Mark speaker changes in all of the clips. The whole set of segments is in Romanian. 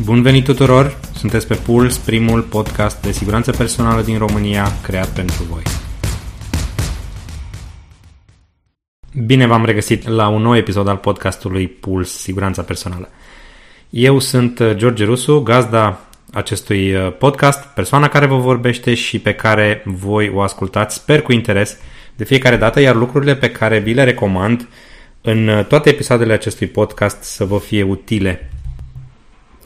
Speaker 1: Bun venit tuturor! Sunteți pe Puls, primul podcast de siguranță personală din România creat pentru voi. Bine v-am regăsit la un nou episod al podcastului Puls, Siguranța Personală. Eu sunt uh, George Rusu, gazda acestui uh, podcast, persoana care vă vorbește și pe care voi o ascultați, sper cu interes, de fiecare dată, iar lucrurile pe care vi le recomand în uh, toate episoadele acestui podcast să vă fie utile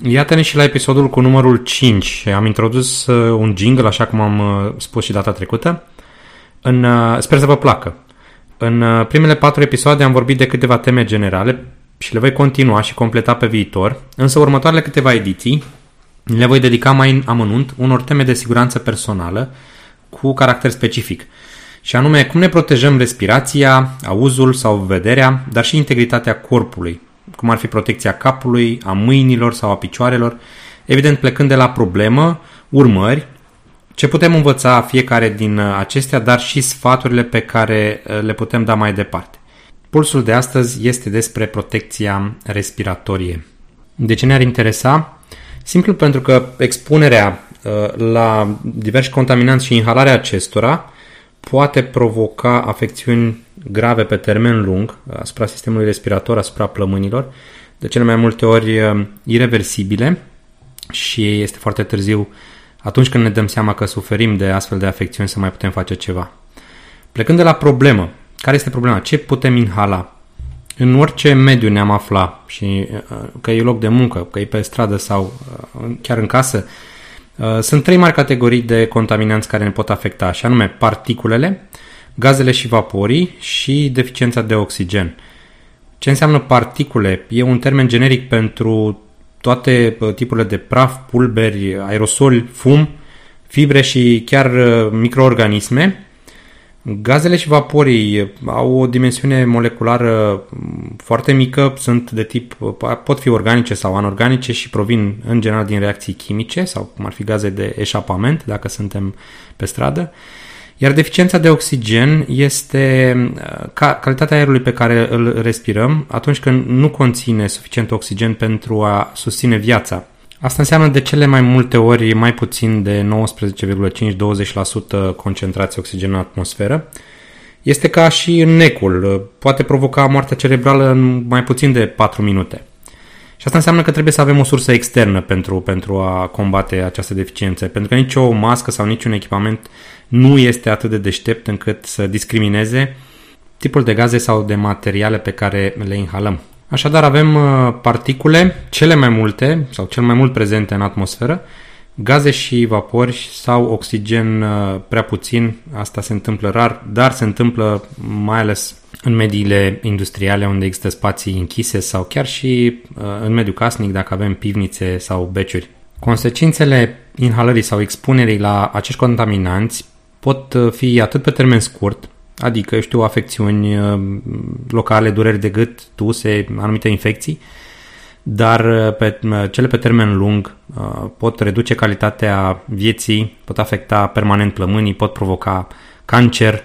Speaker 1: Iată-ne și la episodul cu numărul 5. Am introdus uh, un jingle, așa cum am uh, spus și data trecută. În, uh, sper să vă placă. În primele patru episoade am vorbit de câteva teme generale și le voi continua și completa pe viitor, însă următoarele câteva ediții le voi dedica mai în amănunt unor teme de siguranță personală cu caracter specific. Și anume, cum ne protejăm respirația, auzul sau vederea, dar și integritatea corpului, cum ar fi protecția capului, a mâinilor sau a picioarelor, evident plecând de la problemă, urmări, ce putem învăța fiecare din uh, acestea, dar și sfaturile pe care uh, le putem da mai departe. Pulsul de astăzi este despre protecția respiratorie. De ce ne-ar interesa? Simplu pentru că expunerea uh, la diversi contaminanți și inhalarea acestora poate provoca afecțiuni grave pe termen lung asupra sistemului respirator, asupra plămânilor, de cele mai multe ori uh, irreversibile și este foarte târziu atunci când ne dăm seama că suferim de astfel de afecțiuni să mai putem face ceva. Plecând de la problemă, care este problema? Ce putem inhala? În orice mediu ne-am afla și uh, că e loc de muncă, că e pe stradă sau uh, chiar în casă, sunt trei mari categorii de contaminanți care ne pot afecta, și anume particulele, gazele și vaporii și deficiența de oxigen. Ce înseamnă particule? E un termen generic pentru toate uh, tipurile de praf, pulberi, aerosoli, fum, fibre și chiar uh, microorganisme. Gazele și vaporii uh, au o dimensiune moleculară mm, foarte mică, sunt de tip, pot fi organice sau anorganice și provin în general din reacții chimice sau cum ar fi gaze de eșapament dacă suntem pe stradă. Iar deficiența de oxigen este uh, ca calitatea aerului pe care îl respirăm atunci când nu conține suficient oxigen pentru a susține viața. Asta înseamnă de cele mai multe ori mai puțin de 19,5-20% concentrație oxigen în atmosferă. Este ca și în necul, poate provoca moartea cerebrală în mai puțin de 4 minute. Și asta înseamnă că trebuie să avem o sursă externă pentru, pentru a combate această deficiență, pentru că nicio mască sau niciun echipament nu este atât de deștept încât să discrimineze tipul de gaze sau de materiale pe care le inhalăm. Așadar avem uh, particule, cele mai multe sau cel mai mult prezente în atmosferă, gaze și vapori sau oxigen uh, prea puțin, asta se întâmplă rar, dar se întâmplă mai ales în mediile industriale unde există spații închise sau chiar și uh, în mediul casnic dacă avem pivnițe sau beciuri. Consecințele inhalării sau expunerii la acești contaminanți pot uh, fi atât pe termen scurt, adică, eu știu, afecțiuni uh, locale, dureri de gât, tuse, anumite infecții, dar pe, cele pe termen lung pot reduce calitatea vieții, pot afecta permanent plămânii, pot provoca cancer,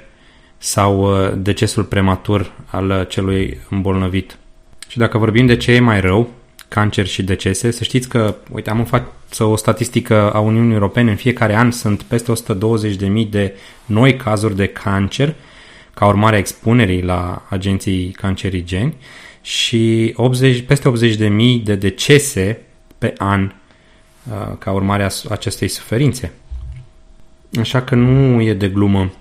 Speaker 1: sau uh, decesul prematur al uh, celui îmbolnăvit. Și dacă vorbim de ce e mai rău, cancer și decese, să știți că, uite, am în față o statistică a Uniunii Europene, în fiecare an sunt peste 120.000 de noi cazuri de cancer ca urmare a expunerii la agenții cancerigeni și 80, peste 80.000 de decese pe an uh, ca urmare a acestei suferințe. Așa că nu e de glumă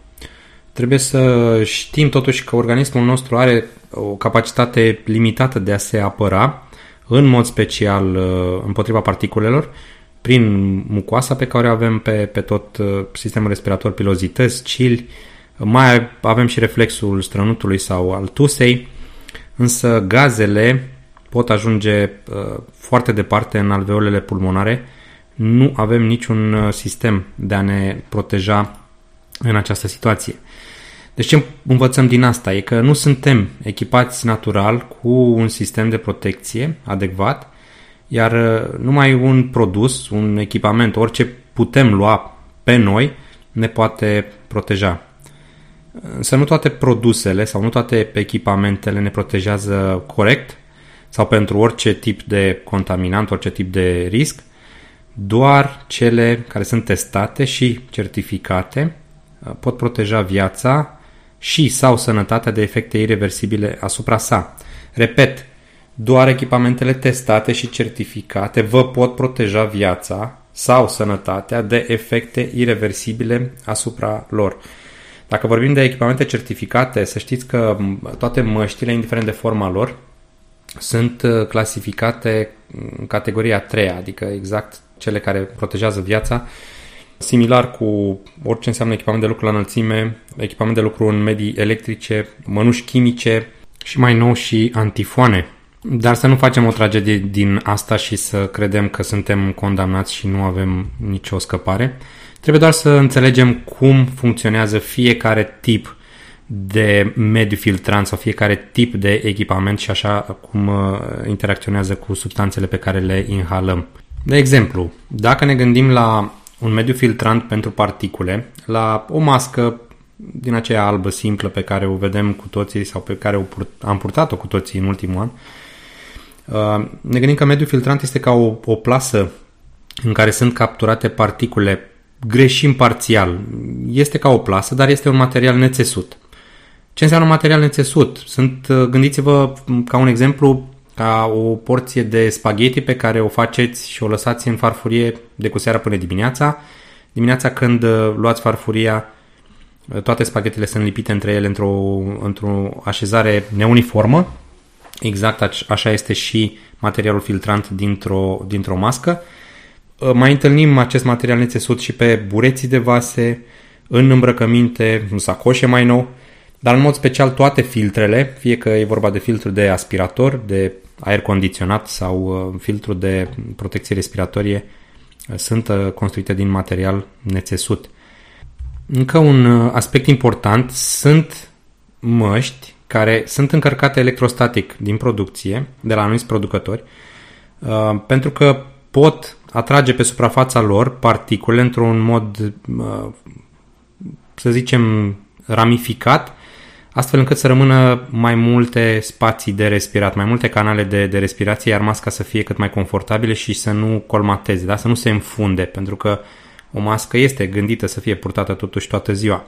Speaker 1: Trebuie să știm totuși că organismul nostru are o capacitate limitată de a se apăra, în mod special uh, împotriva particulelor, prin mucoasa pe care o avem pe, pe tot uh, sistemul respirator, pilozități, cili, mai avem și reflexul strănutului sau al tusei, însă gazele pot ajunge uh, foarte departe în alveolele pulmonare. Nu avem niciun sistem de a ne proteja în această situație. Deci ce învățăm din asta e că nu suntem echipați natural cu un sistem de protecție adecvat, iar uh, numai un produs, un echipament, orice putem lua pe noi, ne poate proteja. Însă nu toate produsele sau nu toate echipamentele ne protejează corect sau pentru orice tip de contaminant, orice tip de risc, doar cele care sunt testate și certificate uh, pot proteja viața și sau sănătatea de efecte irreversibile asupra sa. Repet, doar echipamentele testate și certificate vă pot proteja viața sau sănătatea de efecte irreversibile asupra lor. Dacă vorbim de echipamente certificate, să știți că toate măștile, indiferent de forma lor, sunt uh, clasificate în categoria 3, adică exact cele care protejează viața, similar cu orice înseamnă echipament de lucru la înălțime, echipament de lucru în medii electrice, mănuși chimice și mai nou și antifoane. Dar să nu facem o tragedie din asta și să credem că suntem condamnați și nu avem nicio scăpare. Trebuie doar să înțelegem cum funcționează fiecare tip de mediu filtrant sau fiecare tip de echipament și așa cum uh, interacționează cu substanțele pe care le inhalăm. De exemplu, dacă ne gândim la un mediu filtrant pentru particule, la o mască din aceea albă simplă pe care o vedem cu toții sau pe care am purtat-o cu toții în ultimul an, uh, ne gândim că mediul filtrant este ca o, o plasă în care sunt capturate particule greșim parțial. Este ca o plasă, dar este un material nețesut. Ce înseamnă material nețesut? Sunt, uh, gândiți-vă ca un exemplu, ca o porție de spaghetti pe care o faceți și o lăsați în farfurie de cu seara până dimineața. Dimineața când uh, luați farfuria, uh, toate spaghetele sunt lipite între ele într-o, într-o așezare neuniformă. Exact așa este și materialul filtrant dintr-o, dintr-o mască. Mai întâlnim acest material nețesut și pe bureții de vase, în îmbrăcăminte, în sacoșe mai nou, dar în mod special toate filtrele, fie că e vorba de filtru de aspirator, de aer condiționat sau uh, filtru de protecție respiratorie, uh, sunt uh, construite din material nețesut. Încă un aspect important, sunt măști care sunt încărcate electrostatic din producție, de la anumiți producători, pentru că pot atrage pe suprafața lor particule într-un mod, să zicem, ramificat, astfel încât să rămână mai multe spații de respirat, mai multe canale de, de respirație, iar masca să fie cât mai confortabile și să nu colmateze, da? să nu se înfunde, pentru că o mască este gândită să fie purtată totuși toată ziua.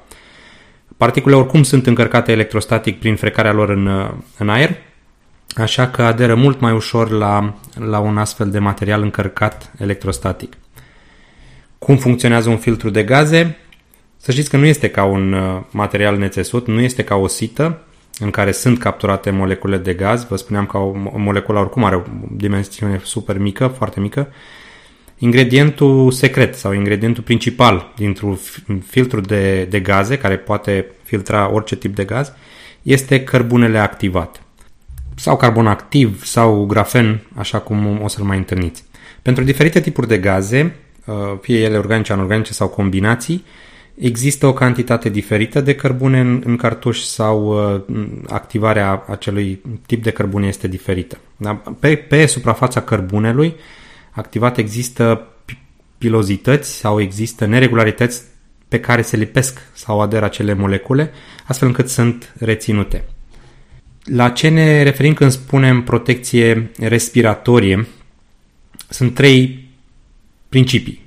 Speaker 1: Particulele oricum sunt încărcate electrostatic prin frecarea lor în, în aer, așa că aderă mult mai ușor la, la un astfel de material încărcat electrostatic. Cum funcționează un filtru de gaze? Să știți că nu este ca un uh, material nețesut, nu este ca o sită în care sunt capturate molecule de gaz. Vă spuneam că o moleculă oricum are o dimensiune super mică, foarte mică. Ingredientul secret sau ingredientul principal dintr-un filtru de, de gaze, care poate filtra orice tip de gaz, este cărbunele activat. Sau carbon activ sau grafen, așa cum o să-l mai întâlniți. Pentru diferite tipuri de gaze, uh, fie ele organice, anorganice sau combinații, Există o cantitate diferită de cărbune în, în cartuș sau uh, activarea acelui tip de cărbune este diferită. Da? Pe, pe suprafața cărbunelui activat există pilozități sau există neregularități pe care se lipesc sau aderă acele molecule, astfel încât sunt reținute. La ce ne referim când spunem protecție respiratorie? Sunt trei principii.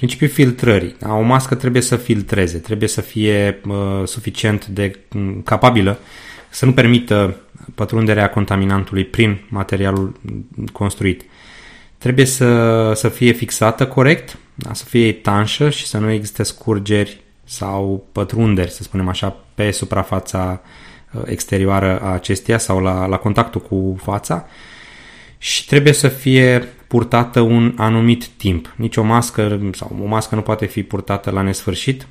Speaker 1: Principiul filtrării. Da? O mască trebuie să filtreze, trebuie să fie uh, suficient de um, capabilă să nu permită pătrunderea contaminantului prin materialul construit. Trebuie să, să fie fixată corect, da? să fie etanșă și să nu existe scurgeri sau pătrunderi, să spunem așa, pe suprafața uh, exterioară a acesteia sau la, la contactul cu fața și trebuie să fie purtată un anumit timp. Nici o mască sau o mască nu poate fi purtată la nesfârșit.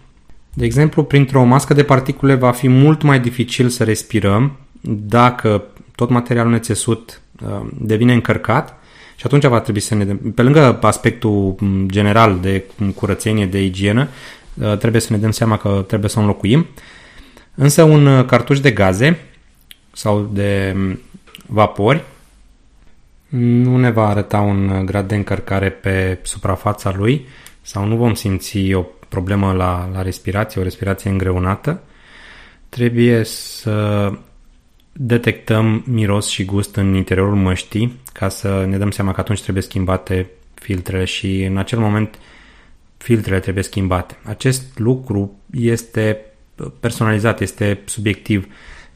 Speaker 1: De exemplu, printr-o mască de particule va fi mult mai dificil să respirăm dacă tot materialul nețesut uh, devine încărcat și atunci va trebui să ne... Pe lângă aspectul general de curățenie, de igienă, uh, trebuie să ne dăm seama că trebuie să o înlocuim. Însă un uh, cartuș de gaze sau de vapori nu ne va arăta un grad de încărcare pe suprafața lui sau nu vom simți o problemă la, la respirație, o respirație îngreunată. Trebuie să detectăm miros și gust în interiorul măștii ca să ne dăm seama că atunci trebuie schimbate filtrele și în acel moment filtrele trebuie schimbate. Acest lucru este personalizat, este subiectiv,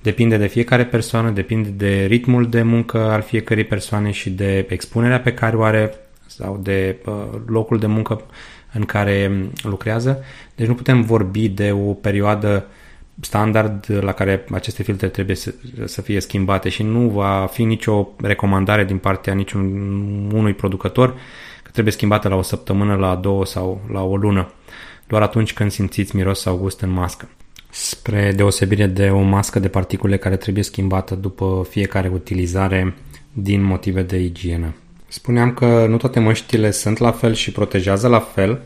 Speaker 1: depinde de fiecare persoană, depinde de ritmul de muncă al fiecărei persoane și de expunerea pe care o are sau de uh, locul de muncă în care lucrează. Deci nu putem vorbi de o perioadă standard la care aceste filtre trebuie să, să fie schimbate și nu va fi nicio recomandare din partea niciunui producător că trebuie schimbată la o săptămână, la două sau la o lună, doar atunci când simțiți miros sau gust în mască. Spre deosebire de o mască de particule care trebuie schimbată după fiecare utilizare din motive de igienă. Spuneam că nu toate măștile sunt la fel și protejează la fel.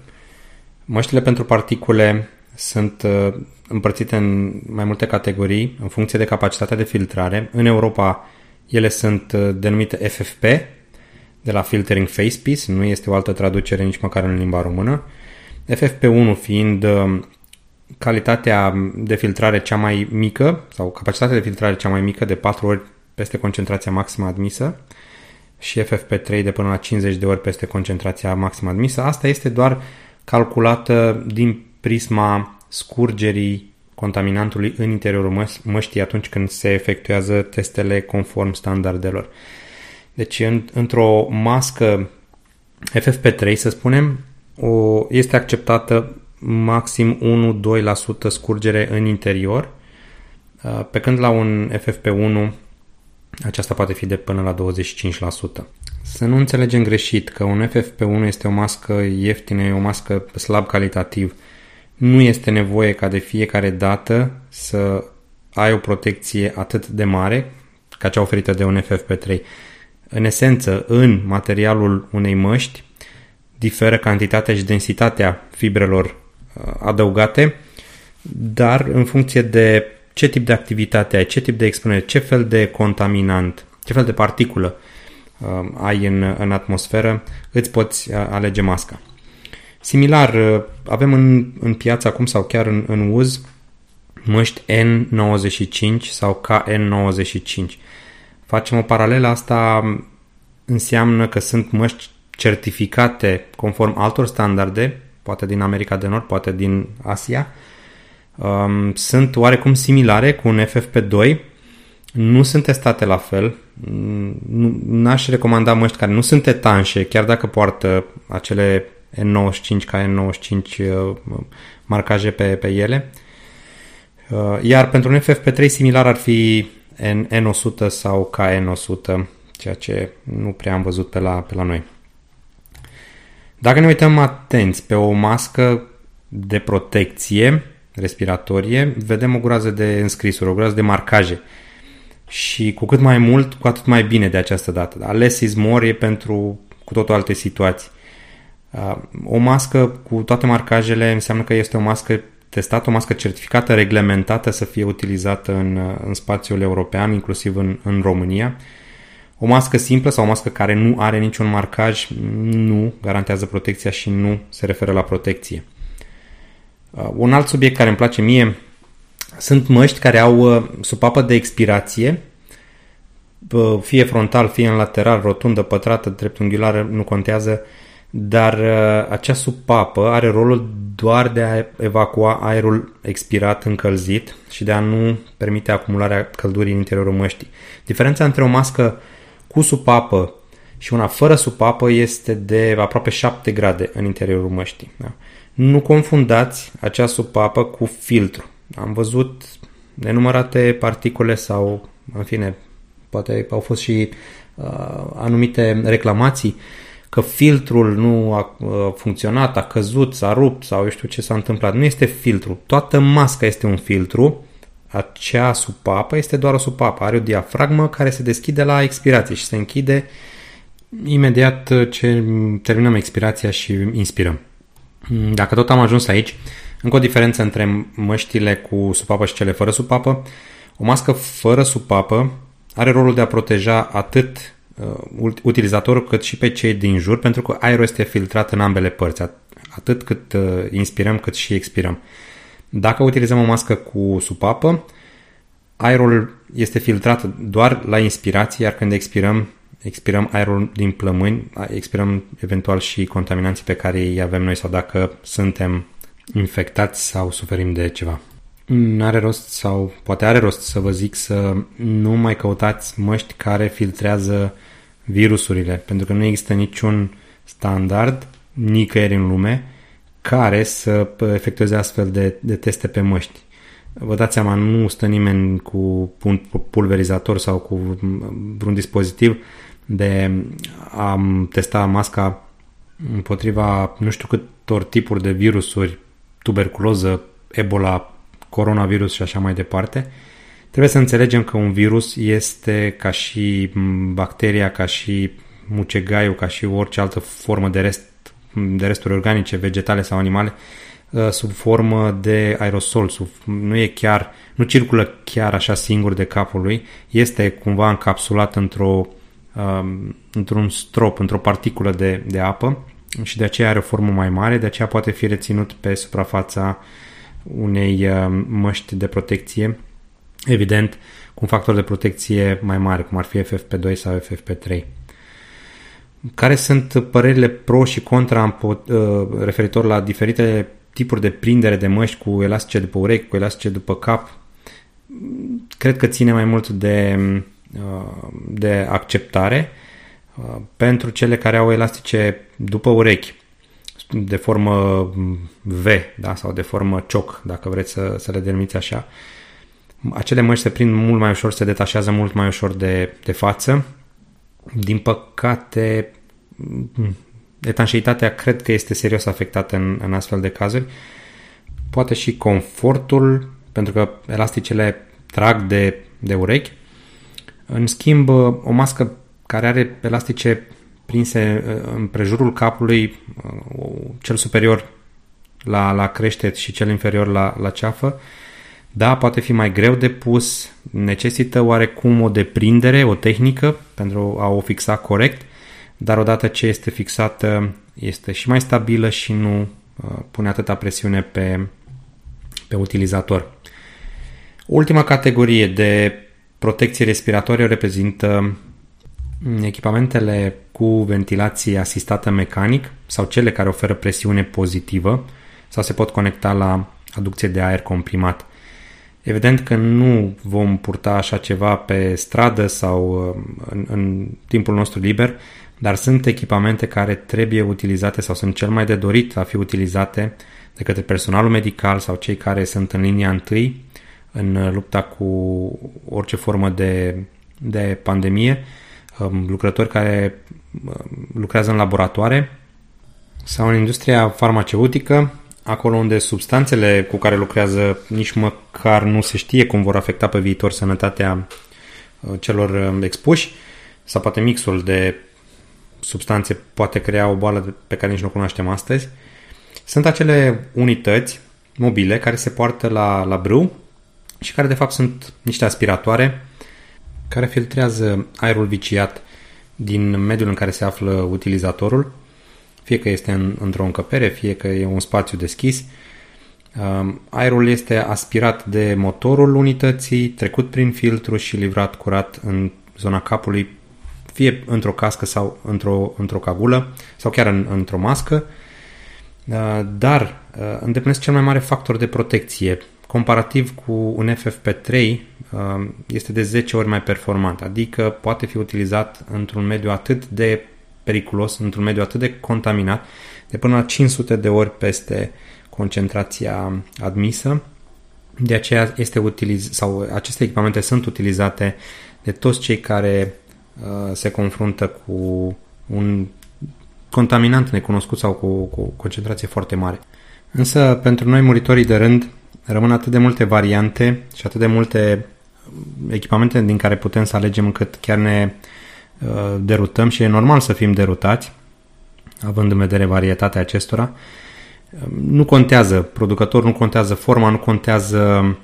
Speaker 1: Măștile pentru particule sunt uh, împărțite în mai multe categorii în funcție de capacitatea de filtrare. În Europa ele sunt uh, denumite FFP, de la Filtering Facepiece, nu este o altă traducere nici măcar în limba română. FFP1 fiind uh, calitatea de filtrare cea mai mică sau capacitatea de filtrare cea mai mică de 4 ori peste concentrația maximă admisă și FFP3 de până la 50 de ori peste concentrația maximă admisă. Asta este doar calculată din prisma scurgerii contaminantului în interiorul măștii atunci când se efectuează testele conform standardelor. Deci în, într-o mască FFP3, să spunem, o, este acceptată maxim 1-2% scurgere în interior, pe când la un FFP1 aceasta poate fi de până la 25%. Să nu înțelegem greșit că un FFP1 este o mască ieftină, e o mască slab calitativ. Nu este nevoie ca de fiecare dată să ai o protecție atât de mare ca cea oferită de un FFP3. În esență, în materialul unei măști diferă cantitatea și densitatea fibrelor uh, adăugate, dar în funcție de ce tip de activitate ai, ce tip de expunere, ce fel de contaminant, ce fel de particulă uh, ai în, în atmosferă, îți poți uh, alege masca. Similar, uh, avem în, în piață acum sau chiar în, în uz măști N95 sau KN95. Facem o paralelă, asta înseamnă că sunt măști certificate conform altor standarde, poate din America de Nord, poate din Asia, um, sunt oarecum similare cu un FFP2, nu sunt testate la fel, nu, n-aș recomanda măști care nu sunt etanșe, chiar dacă poartă acele N95 ca N95 uh, marcaje pe, pe ele. Uh, iar pentru un FFP3 similar ar fi N, 100 sau KN100, ceea ce nu prea am văzut pe la, pe la noi. Dacă ne uităm atenți pe o mască de protecție, respiratorie, vedem o groază de înscrisuri, o groază de marcaje. Și cu cât mai mult, cu atât mai bine de această dată. Dar less is more e pentru cu totul alte situații. Uh, o mască cu toate marcajele înseamnă că este o mască testată, o mască certificată, reglementată să fie utilizată în, în spațiul european, inclusiv în, în România. O mască simplă sau o mască care nu are niciun marcaj nu garantează protecția și nu se referă la protecție. Uh, un alt subiect care îmi place mie sunt măști care au uh, supapă de expirație, uh, fie frontal, fie în lateral, rotundă, pătrată, dreptunghiulară, nu contează, dar acea supapă are rolul doar de a evacua aerul expirat încălzit și de a nu permite acumularea căldurii în interiorul măștii. Diferența între o mască cu supapă și una fără supapă este de aproape 7 grade în interiorul măștii. Da? Nu confundați acea supapă cu filtru. Am văzut nenumărate particule sau, în fine, poate au fost și uh, anumite reclamații că filtrul nu a uh, funcționat, a căzut, s-a rupt sau eu știu ce s-a întâmplat. Nu este filtru. Toată masca este un filtru. Acea supapă este doar o supapă. Are o diafragmă care se deschide la expirație și se închide imediat ce terminăm expirația și inspirăm. Mm, dacă tot am ajuns aici, încă o diferență între măștile cu supapă și cele fără supapă. O mască fără supapă are rolul de a proteja atât uh, utilizatorul cât și pe cei din jur, pentru că aerul este filtrat în ambele părți, atât cât uh, inspirăm cât și expirăm. Dacă utilizăm o mască cu supapă, aerul este filtrat doar la inspirație, iar când expirăm, expirăm aerul din plămâni, expirăm eventual și contaminanții pe care îi avem noi sau dacă suntem infectați sau suferim de ceva. Nu are rost sau poate are rost să vă zic să nu mai căutați măști care filtrează virusurile, pentru că nu există niciun standard nicăieri în lume care să efectueze astfel de, de teste pe măști. Vă dați seama, nu stă nimeni cu un pulverizator sau cu vreun dispozitiv de a testa masca împotriva nu știu câtor tipuri de virusuri, tuberculoză, ebola, coronavirus și așa mai departe. Trebuie să înțelegem că un virus este ca și bacteria, ca și mucegaiul, ca și orice altă formă de, rest, de resturi organice, vegetale sau animale, uh, sub formă de aerosol. Sub, nu e chiar, nu circulă chiar așa singur de capul lui, este cumva încapsulat într-o, um, într-un strop, într-o particulă de, de apă și de aceea are o formă mai mare, de aceea poate fi reținut pe suprafața unei uh, măști de protecție, evident cu un factor de protecție mai mare, cum ar fi FFP2 sau FFP3. Care sunt părerile pro și contra uh, referitor la diferite tipuri de prindere de măști cu elastice după urechi, cu elastice după cap? Cred că ține mai mult de, uh, de acceptare pentru cele care au elastice după urechi de formă V da? sau de formă cioc, dacă vreți să, să le denumiți așa. Acele măști se prind mult mai ușor, se detașează mult mai ușor de, de față. Din păcate, etanșeitatea cred că este serios afectată în, în astfel de cazuri. Poate și confortul, pentru că elasticele trag de, de urechi. În schimb, o mască care are elastice prinse uh, în prejurul capului, uh, cel superior la, la creștet și cel inferior la, la ceafă. Da, poate fi mai greu de pus, necesită oarecum o deprindere, o tehnică pentru a o fixa corect, dar odată ce este fixată, este și mai stabilă și nu uh, pune atâta presiune pe, pe utilizator. Ultima categorie de protecție respiratorie reprezintă Echipamentele cu ventilație asistată mecanic sau cele care oferă presiune pozitivă sau se pot conecta la aducție de aer comprimat. Evident că nu vom purta așa ceva pe stradă sau uh, în, în timpul nostru liber, dar sunt echipamente care trebuie utilizate sau sunt cel mai de dorit a fi utilizate de către personalul medical sau cei care sunt în linia întâi în lupta cu orice formă de, de pandemie. Um, lucrători care um, lucrează în laboratoare sau în industria farmaceutică, acolo unde substanțele cu care lucrează nici măcar nu se știe cum vor afecta pe viitor sănătatea uh, celor um, expuși, sau poate mixul de substanțe poate crea o boală pe care nici nu o cunoaștem astăzi. Sunt acele unități mobile care se poartă la, la brâu și care de fapt sunt niște aspiratoare care filtrează aerul viciat din mediul în care se află utilizatorul, fie că este în, într-o încăpere, fie că e un spațiu deschis. Um, aerul este aspirat de motorul unității, trecut prin filtru și livrat curat în zona capului, fie într-o cască sau într-o, într-o cagulă sau chiar în, într-o mască, uh, dar uh, îndeplinesc cel mai mare factor de protecție comparativ cu un FFP3 um, este de 10 ori mai performant, adică poate fi utilizat într-un mediu atât de periculos, într-un mediu atât de contaminat, de până la 500 de ori peste concentrația admisă. De aceea este utiliz- sau aceste echipamente sunt utilizate de toți cei care uh, se confruntă cu un contaminant necunoscut sau cu, cu concentrație foarte mare. Însă, pentru noi muritorii de rând, rămân atât de multe variante și atât de multe echipamente din care putem să alegem încât chiar ne uh, derutăm și e normal să fim derutați, având în vedere varietatea acestora. Nu contează producător, nu contează forma, nu contează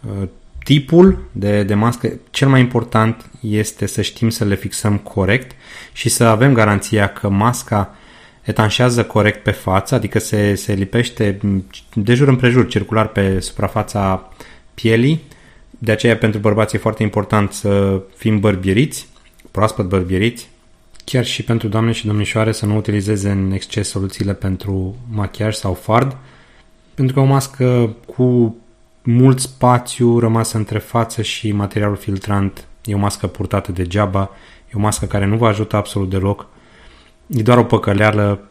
Speaker 1: uh, tipul de, de mască. Cel mai important este să știm să le fixăm corect și să avem garanția că masca etanșează corect pe față, adică se, se lipește de jur împrejur circular pe suprafața pielii, De aceea pentru bărbați e foarte important să fim bărbieriți, proaspăt bărbieriți, chiar și pentru doamne și domnișoare să nu utilizeze în exces soluțiile pentru machiaj sau fard, pentru că o mască cu mult spațiu rămas între față și materialul filtrant e o mască purtată degeaba, e o mască care nu vă ajută absolut deloc, e doar o păcăleală,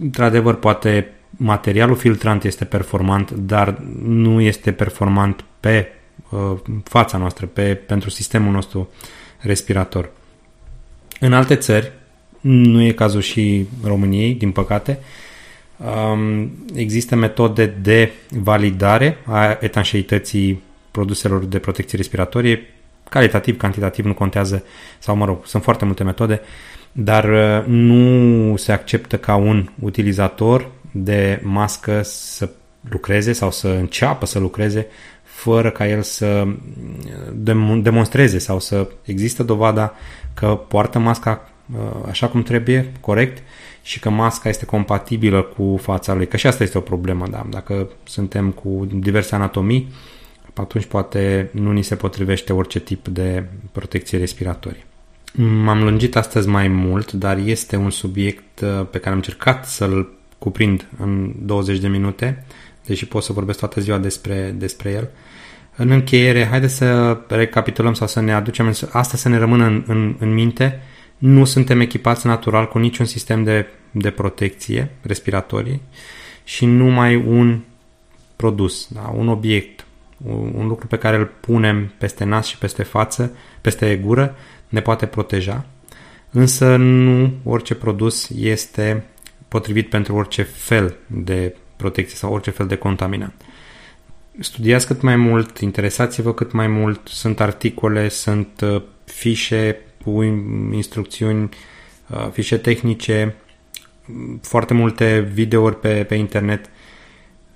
Speaker 1: într-adevăr poate materialul filtrant este performant, dar nu este performant pe uh, fața noastră, pe, pentru sistemul nostru respirator. În alte țări, nu e cazul și României, din păcate, um, există metode de validare a etanșeității produselor de protecție respiratorie, calitativ, cantitativ, nu contează, sau mă rog, sunt foarte multe metode, dar uh, nu se acceptă ca un utilizator de mască să lucreze sau să înceapă să lucreze fără ca el să demonstreze sau să există dovada că poartă masca uh, așa cum trebuie, corect, și că masca este compatibilă cu fața lui. Că și asta este o problemă, da. Dacă suntem cu diverse anatomii, atunci poate nu ni se potrivește orice tip de protecție respiratorie. M-am lungit astăzi mai mult, dar este un subiect uh, pe care am încercat să-l cuprind în 20 de minute, deși pot să vorbesc toată ziua despre, despre el. În încheiere, haideți să recapitulăm sau să ne aducem asta să ne rămână în, în, în minte. Nu suntem echipați natural cu niciun sistem de, de protecție respiratorie și numai un produs, da? un obiect, un, un lucru pe care îl punem peste nas și peste față, peste gură, ne poate proteja. Însă nu orice produs este potrivit pentru orice fel de protecție sau orice fel de contaminant. Studiați cât mai mult, interesați-vă cât mai mult, sunt articole, sunt uh, fișe cu instrucțiuni, uh, fișe tehnice, foarte multe videouri pe, pe internet.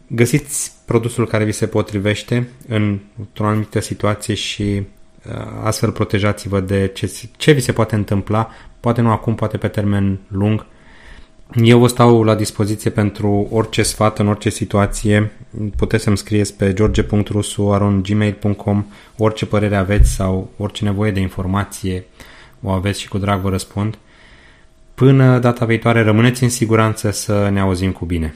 Speaker 1: Găsiți produsul care vi se potrivește într-o anumită situație și uh, astfel protejați-vă de ce, ce vi se poate întâmpla, poate nu acum, poate pe termen lung, eu vă stau la dispoziție pentru orice sfat în orice situație. Puteți să-mi scrieți pe george.rusu.gmail.com orice părere aveți sau orice nevoie de informație o aveți și cu drag vă răspund. Până data viitoare, rămâneți în siguranță să ne auzim cu bine.